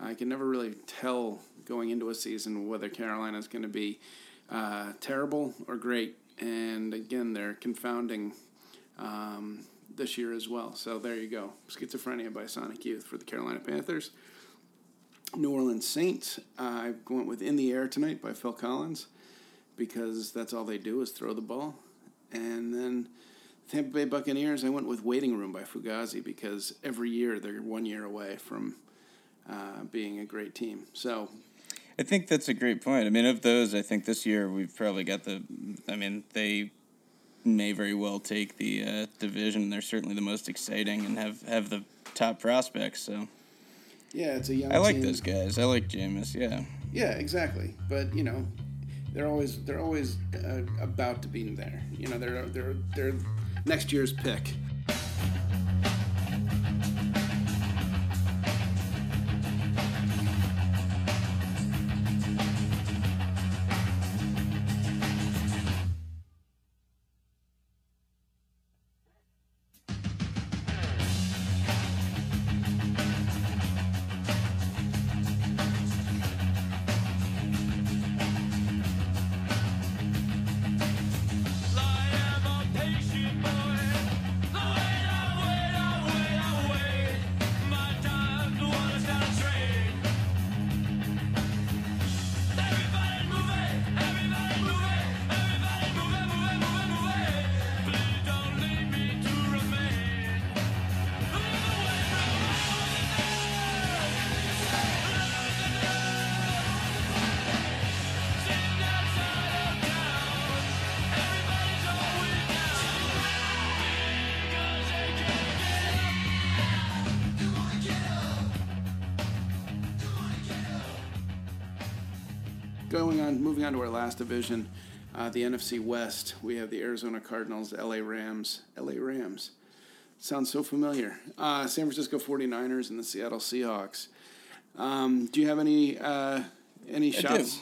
I can never really tell going into a season whether Carolina is going to be uh, terrible or great. And again, they're confounding um, this year as well. So there you go. Schizophrenia by Sonic Youth for the Carolina Panthers. New Orleans Saints. I went with In the Air Tonight by Phil Collins because that's all they do is throw the ball. And then Tampa Bay Buccaneers, I went with Waiting Room by Fugazi because every year they're one year away from uh, being a great team. So, I think that's a great point. I mean, of those, I think this year we've probably got the. I mean, they may very well take the uh, division. They're certainly the most exciting and have, have the top prospects. So yeah, it's a young I like team. those guys. I like Jameis. Yeah. Yeah, exactly. But, you know, they're always they're always uh, about to be there. You know, they're they're they're next year's pick. Moving on to our last division, uh, the NFC West. We have the Arizona Cardinals, LA Rams, LA Rams. Sounds so familiar. Uh, San Francisco 49ers and the Seattle Seahawks. Um, do you have any uh, any shots?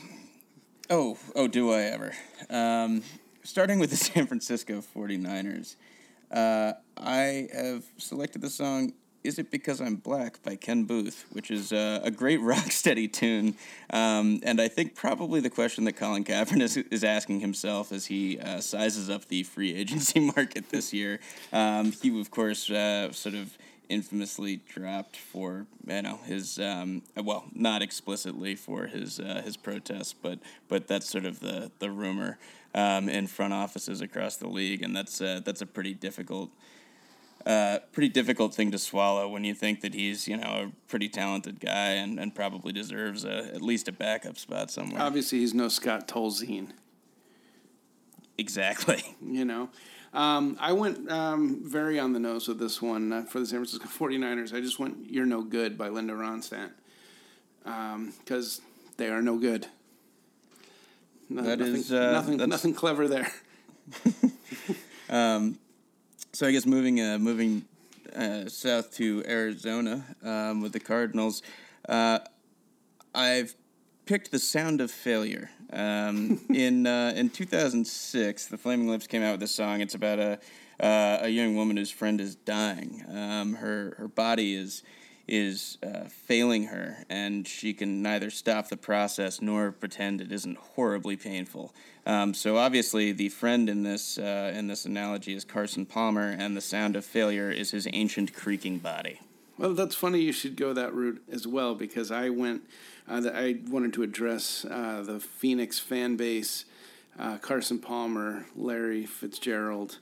Oh, oh, do I ever? Um, starting with the San Francisco 49ers, uh, I have selected the song Is It Because I'm Black by Ken Boothe, which is uh, a great rock steady tune. Um, and I think probably the question that Colin Kaepernick is, is asking himself as he uh, sizes up the free agency market this year. Um, he, of course, uh, sort of infamously dropped for you know his um, well not explicitly for his uh, his protests but but that's sort of the the rumor um, in front offices across the league and that's uh, that's a pretty difficult uh, pretty difficult thing to swallow when you think that he's you know a pretty talented guy and, and probably deserves a, at least a backup spot somewhere Obviously, he's no Scott Tolzien. exactly you know. Um, I went um, very on the nose with this one uh, for the San Francisco 49ers. I just went You're No Good by Linda Ronstadt because they are no good. No, That nothing, is, uh, nothing, nothing clever there. So I guess moving uh, moving uh, south to Arizona um, with the Cardinals, uh, I've picked the Sound of Failure. Um, in uh, in 2006, the Flaming Lips came out with a song. It's about a uh, a young woman whose friend is dying. Um, her her body is is uh, failing her, and she can neither stop the process nor pretend it isn't horribly painful. Um, so obviously, the friend in this uh, in this analogy is Carson Palmer, and the sound of failure is his ancient creaking body. Well, that's funny. You should go that route as well because I went. Uh, I wanted to address uh, the Phoenix fan base, uh, Carson Palmer, Larry Fitzgerald,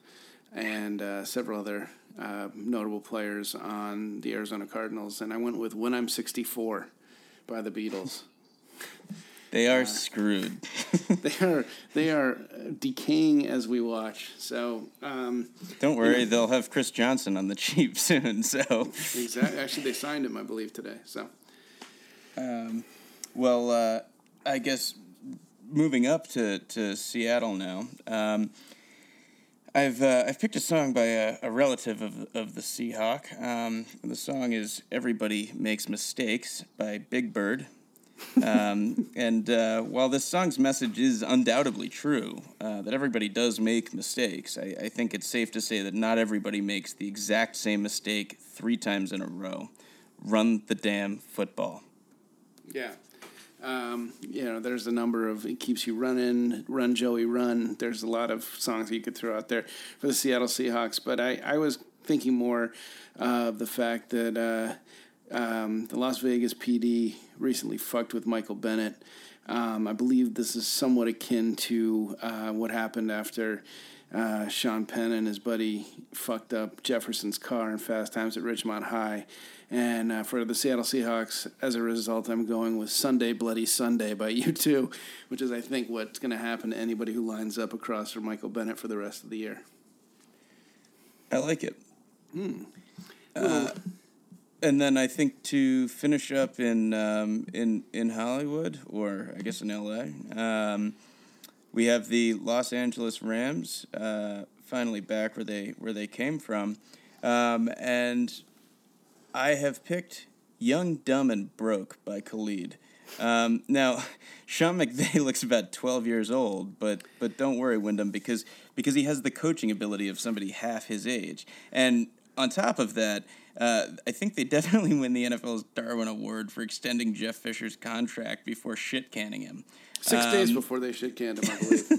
and uh, several other uh, notable players on the Arizona Cardinals, and I went with "When I'm 64" by the Beatles. They are screwed. they are they are decaying as we watch. So um, Don't worry, they'll have Chris Johnson on the cheap soon. So, exactly. Actually, they signed him, I believe, today. So. well, uh, I guess moving up to, to Seattle now. Um, I've uh, I've picked a song by a, a relative of of the Seahawk. Um, the song is "Everybody Makes Mistakes" by Big Bird. um, and uh, while this song's message is undoubtedly true, uh, that everybody does make mistakes, I, I think it's safe to say that not everybody makes the exact same mistake three times in a row. Run the damn football. Yeah. Um, you know, there's a number of it keeps you running, run Joey, run. There's a lot of songs you could throw out there for the Seattle Seahawks, but I, I was thinking more of the fact that uh, um, the Las Vegas PD recently fucked with Michael Bennett. Um, I believe this is somewhat akin to uh, what happened after uh, Sean Penn and his buddy fucked up Jefferson's car in Fast Times at Ridgemont High. And uh, for the Seattle Seahawks, as a result, I'm going with Sunday Bloody Sunday by U2, which is, I think, what's going to happen to anybody who lines up across from Michael Bennett for the rest of the year. I like it. Uh, and then I think to finish up in um, in in Hollywood, or I guess in L.A., um, we have the Los Angeles Rams uh, finally back where they where they came from, um, and I have picked "Young, Dumb, and Broke" by Khalid. Um, now, Sean McVay looks about twelve years old, but but don't worry, Wyndham, because because he has the coaching ability of somebody half his age, and on top of that, uh, I think they definitely win the NFL's Darwin Award for extending Jeff Fisher's contract before shit canning him. Six Um, days before they shit canned him, I believe.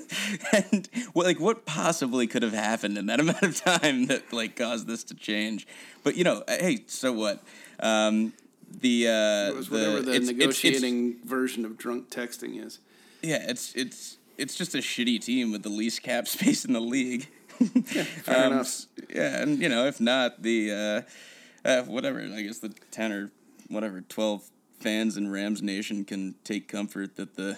and well, like what possibly could have happened in that amount of time that like caused this to change? But you know, hey, so what? Um, the uh, it was whatever the it's- it's- it's- negotiating version of drunk texting is. yeah, it's it's it's just a shitty team with the least cap space in the league. Fair Um, enough. Yeah, and you know, if not the uh, uh, whatever, I guess the ten or whatever twelve fans in Rams Nation can take comfort that the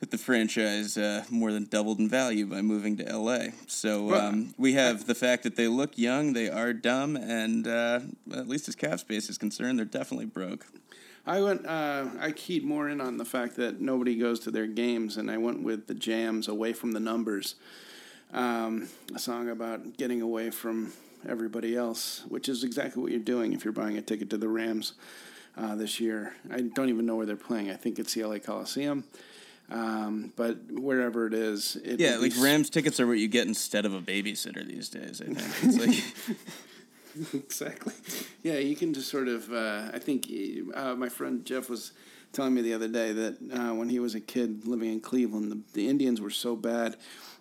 that the franchise uh, more than doubled in value by moving to L.A. So um, we have the fact that they look young, they are dumb, and uh, at least as cap space is concerned, they're definitely broke. I went. Uh, I keyed more in on the fact that nobody goes to their games, and I went with the Jam's "Away from the Numbers," um, a song about getting away from everybody else, which is exactly what you're doing if you're buying a ticket to the Rams uh, this year. I don't even know where they're playing. I think it's the LA Coliseum, um, but wherever it is, it Yeah, like Rams tickets are what you get instead of a babysitter these days. I think it's like exactly. Yeah, you can just sort of. Uh, I think uh, my friend Jeff was telling me the other day that uh, when he was a kid living in Cleveland, the, the Indians were so bad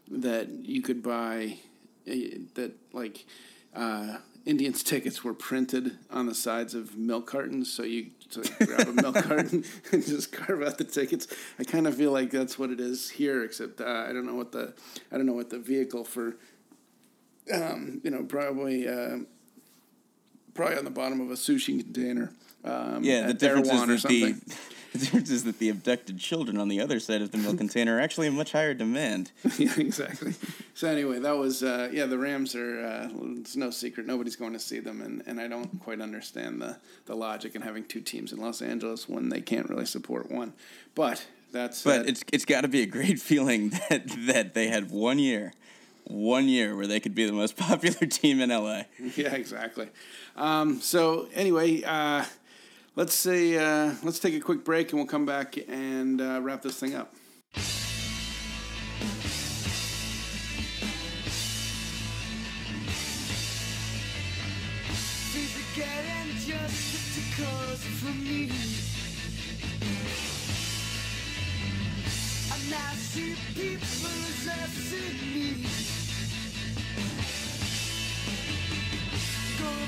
that you could buy uh, that like uh, Indians tickets were printed on the sides of milk cartons, so you so grab a milk carton and just carve out the tickets. I kind of feel like that's what it is here, except uh, I don't know what the I don't know what the vehicle for. Um, you know, probably uh, probably on the bottom of a sushi container. Um, yeah. The difference is or that the. the difference is that the abducted children on the other side of the milk container are actually in much higher demand. yeah, exactly. So anyway, that was uh, yeah. The Rams are. Uh, it's no secret. Nobody's going to see them, and, and I don't quite understand the the logic in having two teams in Los Angeles when they can't really support one. But that's But uh, it's it's got to be a great feeling that that they had one year, one year where they could be the most popular team in LA. yeah, exactly. Um, so anyway, uh, let's say uh, let's take a quick break, and we'll come back and uh, wrap this thing up.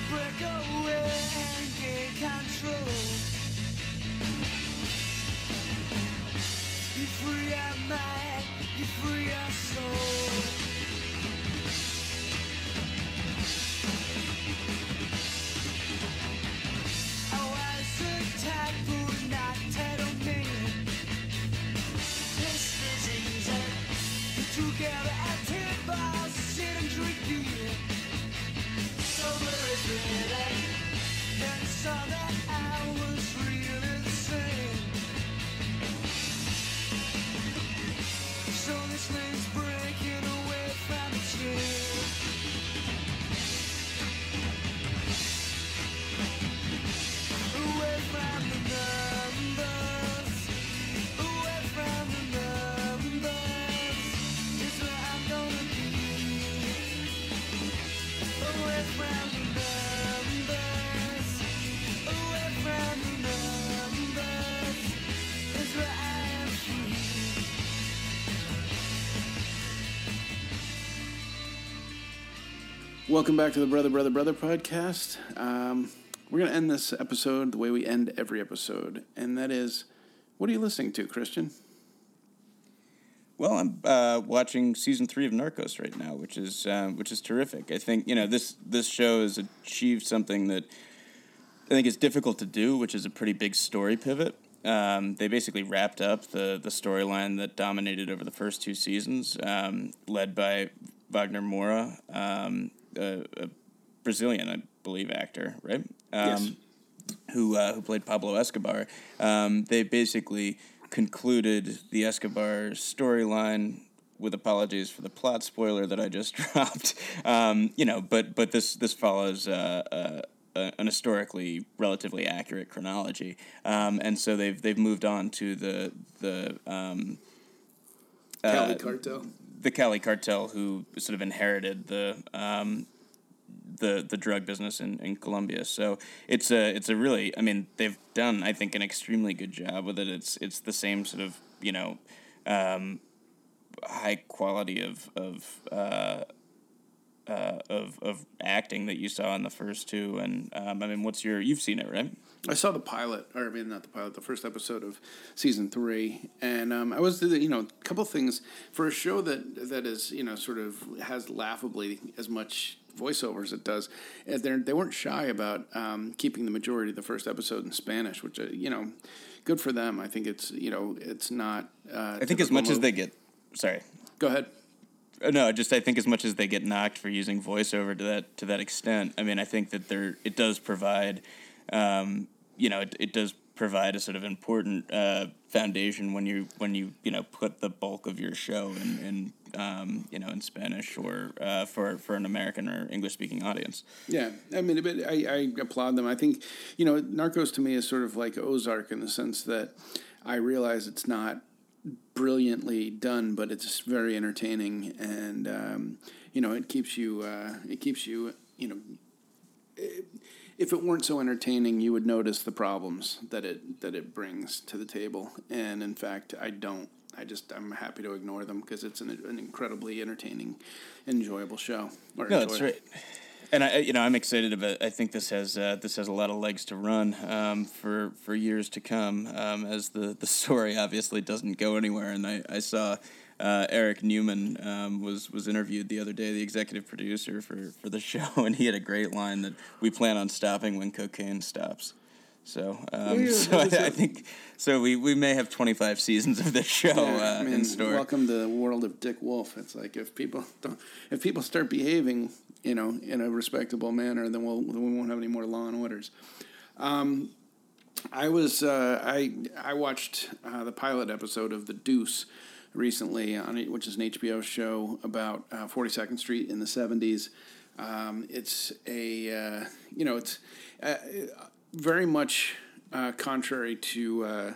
Break away control. You free our mind, you free our soul. Welcome back to the Brother, Brother, Brother podcast. Um, we're going to end this episode the way we end every episode, and that is what are you listening to, Christian? Well, I'm uh, watching season three of Narcos right now, which is um, which is terrific. I think you know this this show has achieved something that I think is difficult to do, which is a pretty big story pivot. Um, they basically wrapped up the the storyline that dominated over the first two seasons, um, led by Wagner Moura, um, a, a Brazilian, I believe, actor, right? Um, who uh, who played Pablo Escobar. Um, they basically concluded the Escobar storyline. With apologies for the plot spoiler that I just dropped, um, you know, but but this this follows uh, uh, an historically relatively accurate chronology, um, and so they've they've moved on to the the um, Cali uh, Cartel. The Cali cartel who sort of inherited the um, the the drug business in, in Colombia. So it's a it's a really I mean they've done I think an extremely good job with it. It's it's the same sort of you know um, high quality of of. Uh, uh, of of acting that you saw in the first two, and um, I mean, what's your? You've seen it, right? I saw the pilot, or I mean, not the pilot, the first episode of season three, and um, I was, you know, a couple things for a show that that is, you know, sort of has laughably as much voiceover as it does. uh, They they weren't shy about um, keeping the majority of the first episode in Spanish, which uh, you know, good for them. I think it's you know, it's not. Uh, I think as much as they get, sorry, go ahead. Uh, No, just I think as much as they get knocked for using voiceover to that to that extent, I mean, I think that there it does provide, um, you know, it, it does provide a sort of important uh, foundation when you when you you know put the bulk of your show in, in um, you know in Spanish or uh, for for an American or English speaking audience. Yeah, I mean, but I, I applaud them. I think, you know, Narcos to me is sort of like Ozark in the sense that I realize it's not brilliantly done, but it's very entertaining, and um, you know, it keeps you, uh, it keeps you, you know. eh, If it weren't so entertaining, you would notice the problems that it that it brings to the table, and in fact, I don't. I just I'm happy to ignore them because it's an, an incredibly entertaining, enjoyable show. No, that's right. And I, you know, I'm excited about. I think this has uh, this has a lot of legs to run um, for for years to come. Um, as the, the story obviously doesn't go anywhere, and I I saw uh, Eric Newman um, was was interviewed the other day, the executive producer for for the show, and he had a great line that we plan on stopping when cocaine stops. So, um, yeah, so I, I think so. We, we may have 25 seasons of this show Yeah, uh, I mean, in store. Welcome to the world of Dick Wolf. It's like if people don't, if people start behaving, you know, in a respectable manner, then we'll then we won't have any more law and orders. Um, I was uh, I I watched uh, the pilot episode of The Deuce recently on which is an HBO show about Forty Second Street in the seventies. Um, it's a uh, you know it's uh, very much uh, contrary to uh,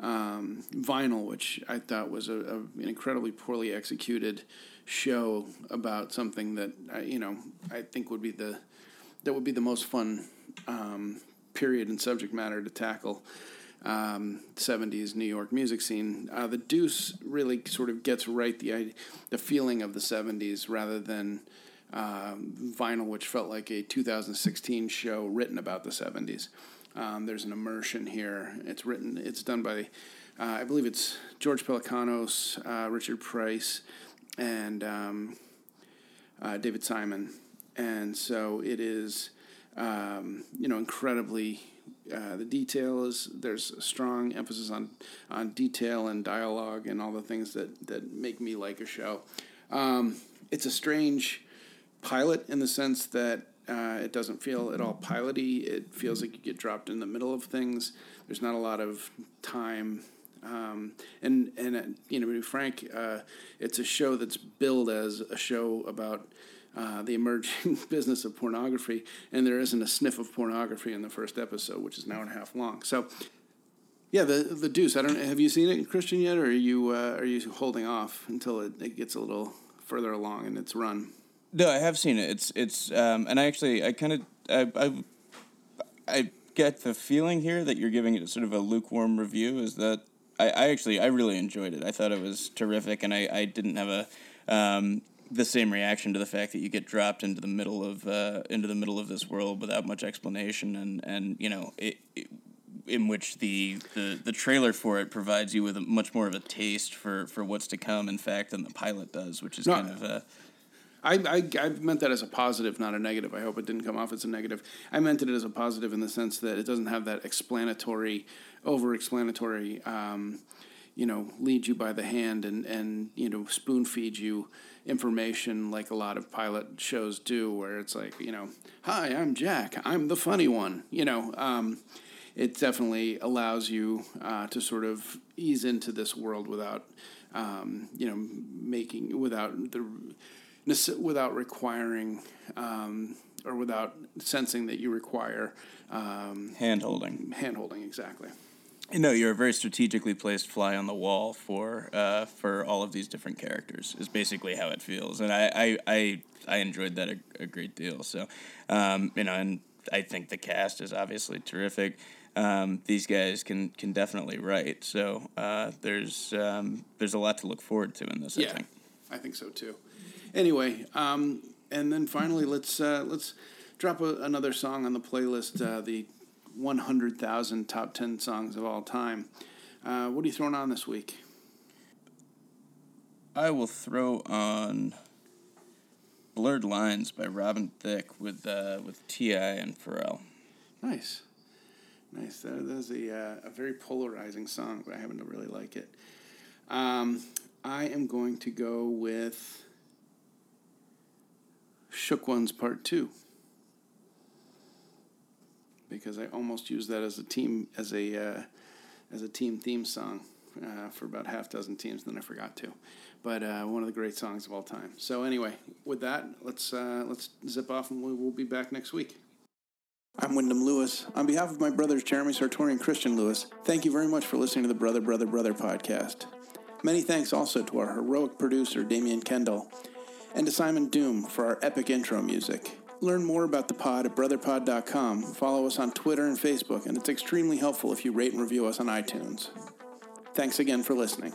um, Vinyl, which I thought was a, a, an incredibly poorly executed show about something that uh, you know I think would be the that would be the most fun um, period and subject matter to tackle. Um, 70s New York music scene. Uh, the Deuce really sort of gets right the the feeling of the 70s rather than um, Vinyl, which felt like a 2016 show written about the 70s. Um, there's an immersion here. It's written. It's done by, uh, I believe it's George Pelecanos, uh, Richard Price, and um, uh, David Simon, and so it is, um, you know, incredibly. Uh, the detail is there's a strong emphasis on on detail and dialogue and all the things that that make me like a show. Um, it's a strange pilot in the sense that uh, it doesn't feel at all piloty. It feels like you get dropped in the middle of things. There's not a lot of time. Um, and and uh, you know, to be frank, uh, it's a show that's billed as a show about uh, the emerging business of pornography, and there isn't a sniff of pornography in the first episode, which is an hour and a half long. So, yeah, the the Deuce. I don't. Have you seen it, Christian, yet, or are you uh, are you holding off until it, it gets a little further along in its run? No, I have seen it. It's it's um, and I actually I kind of I, I I get the feeling here that you're giving it sort of a lukewarm review. Is that I, I actually I really enjoyed it. I thought it was terrific, and I, I didn't have a um, the same reaction to the fact that you get dropped into the middle of uh, into the middle of this world without much explanation, and and you know it, it in which the, the, the trailer for it provides you with a, much more of a taste for, for what's to come, in fact, than the pilot does, which is No, kind of uh, I, I, I meant that as a positive, not a negative. I hope it didn't come off as a negative. I meant it as a positive in the sense that it doesn't have that explanatory, over explanatory, um, you know, lead you by the hand and, and, you know, spoon feed you information like a lot of pilot shows do, where it's like, you know, hi, I'm Jack, I'm the funny one, you know. Um, it definitely allows you uh, to sort of ease into this world without, um, you know, making without the without requiring um, or without sensing that you require um, hand holding. hand holding exactly. No, you're a very strategically placed fly on the wall for uh, for all of these different characters. Is basically how it feels, and I I, I, I enjoyed that a, a great deal. So, um, you know, and I think the cast is obviously terrific. Um, these guys can can definitely write. So uh, there's um, there's a lot to look forward to in this. I Yeah, think. I think so too. Anyway, um, and then finally, let's uh, let's drop a, another song on the playlist. Uh, the 100,000 top 10 songs of all time. Uh, what are you throwing on this week? I will throw on "Blurred Lines" by Robin Thicke with uh, with T.I. and Pharrell. Nice, nice. That, that's a uh, a very polarizing song, but I happen to really like it. Um, I am going to go with Shook Ones Part Two. Because I almost used that as a team as a uh, as a team theme song uh, for about half dozen teams. Then I forgot to, but uh, one of the great songs of all time. So anyway, with that, let's uh, let's zip off, and we will be back next week. I'm Wyndham Lewis. On behalf of my brothers Jeremy Sartori and Christian Lewis, thank you very much for listening to the Brother, Brother, Brother podcast. Many thanks also to our heroic producer, Damian Kendall, and to Simon Doom for our epic intro music. Learn more about the pod at brotherpod.com, follow us on Twitter and Facebook, and it's extremely helpful if you rate and review us on iTunes. Thanks again for listening.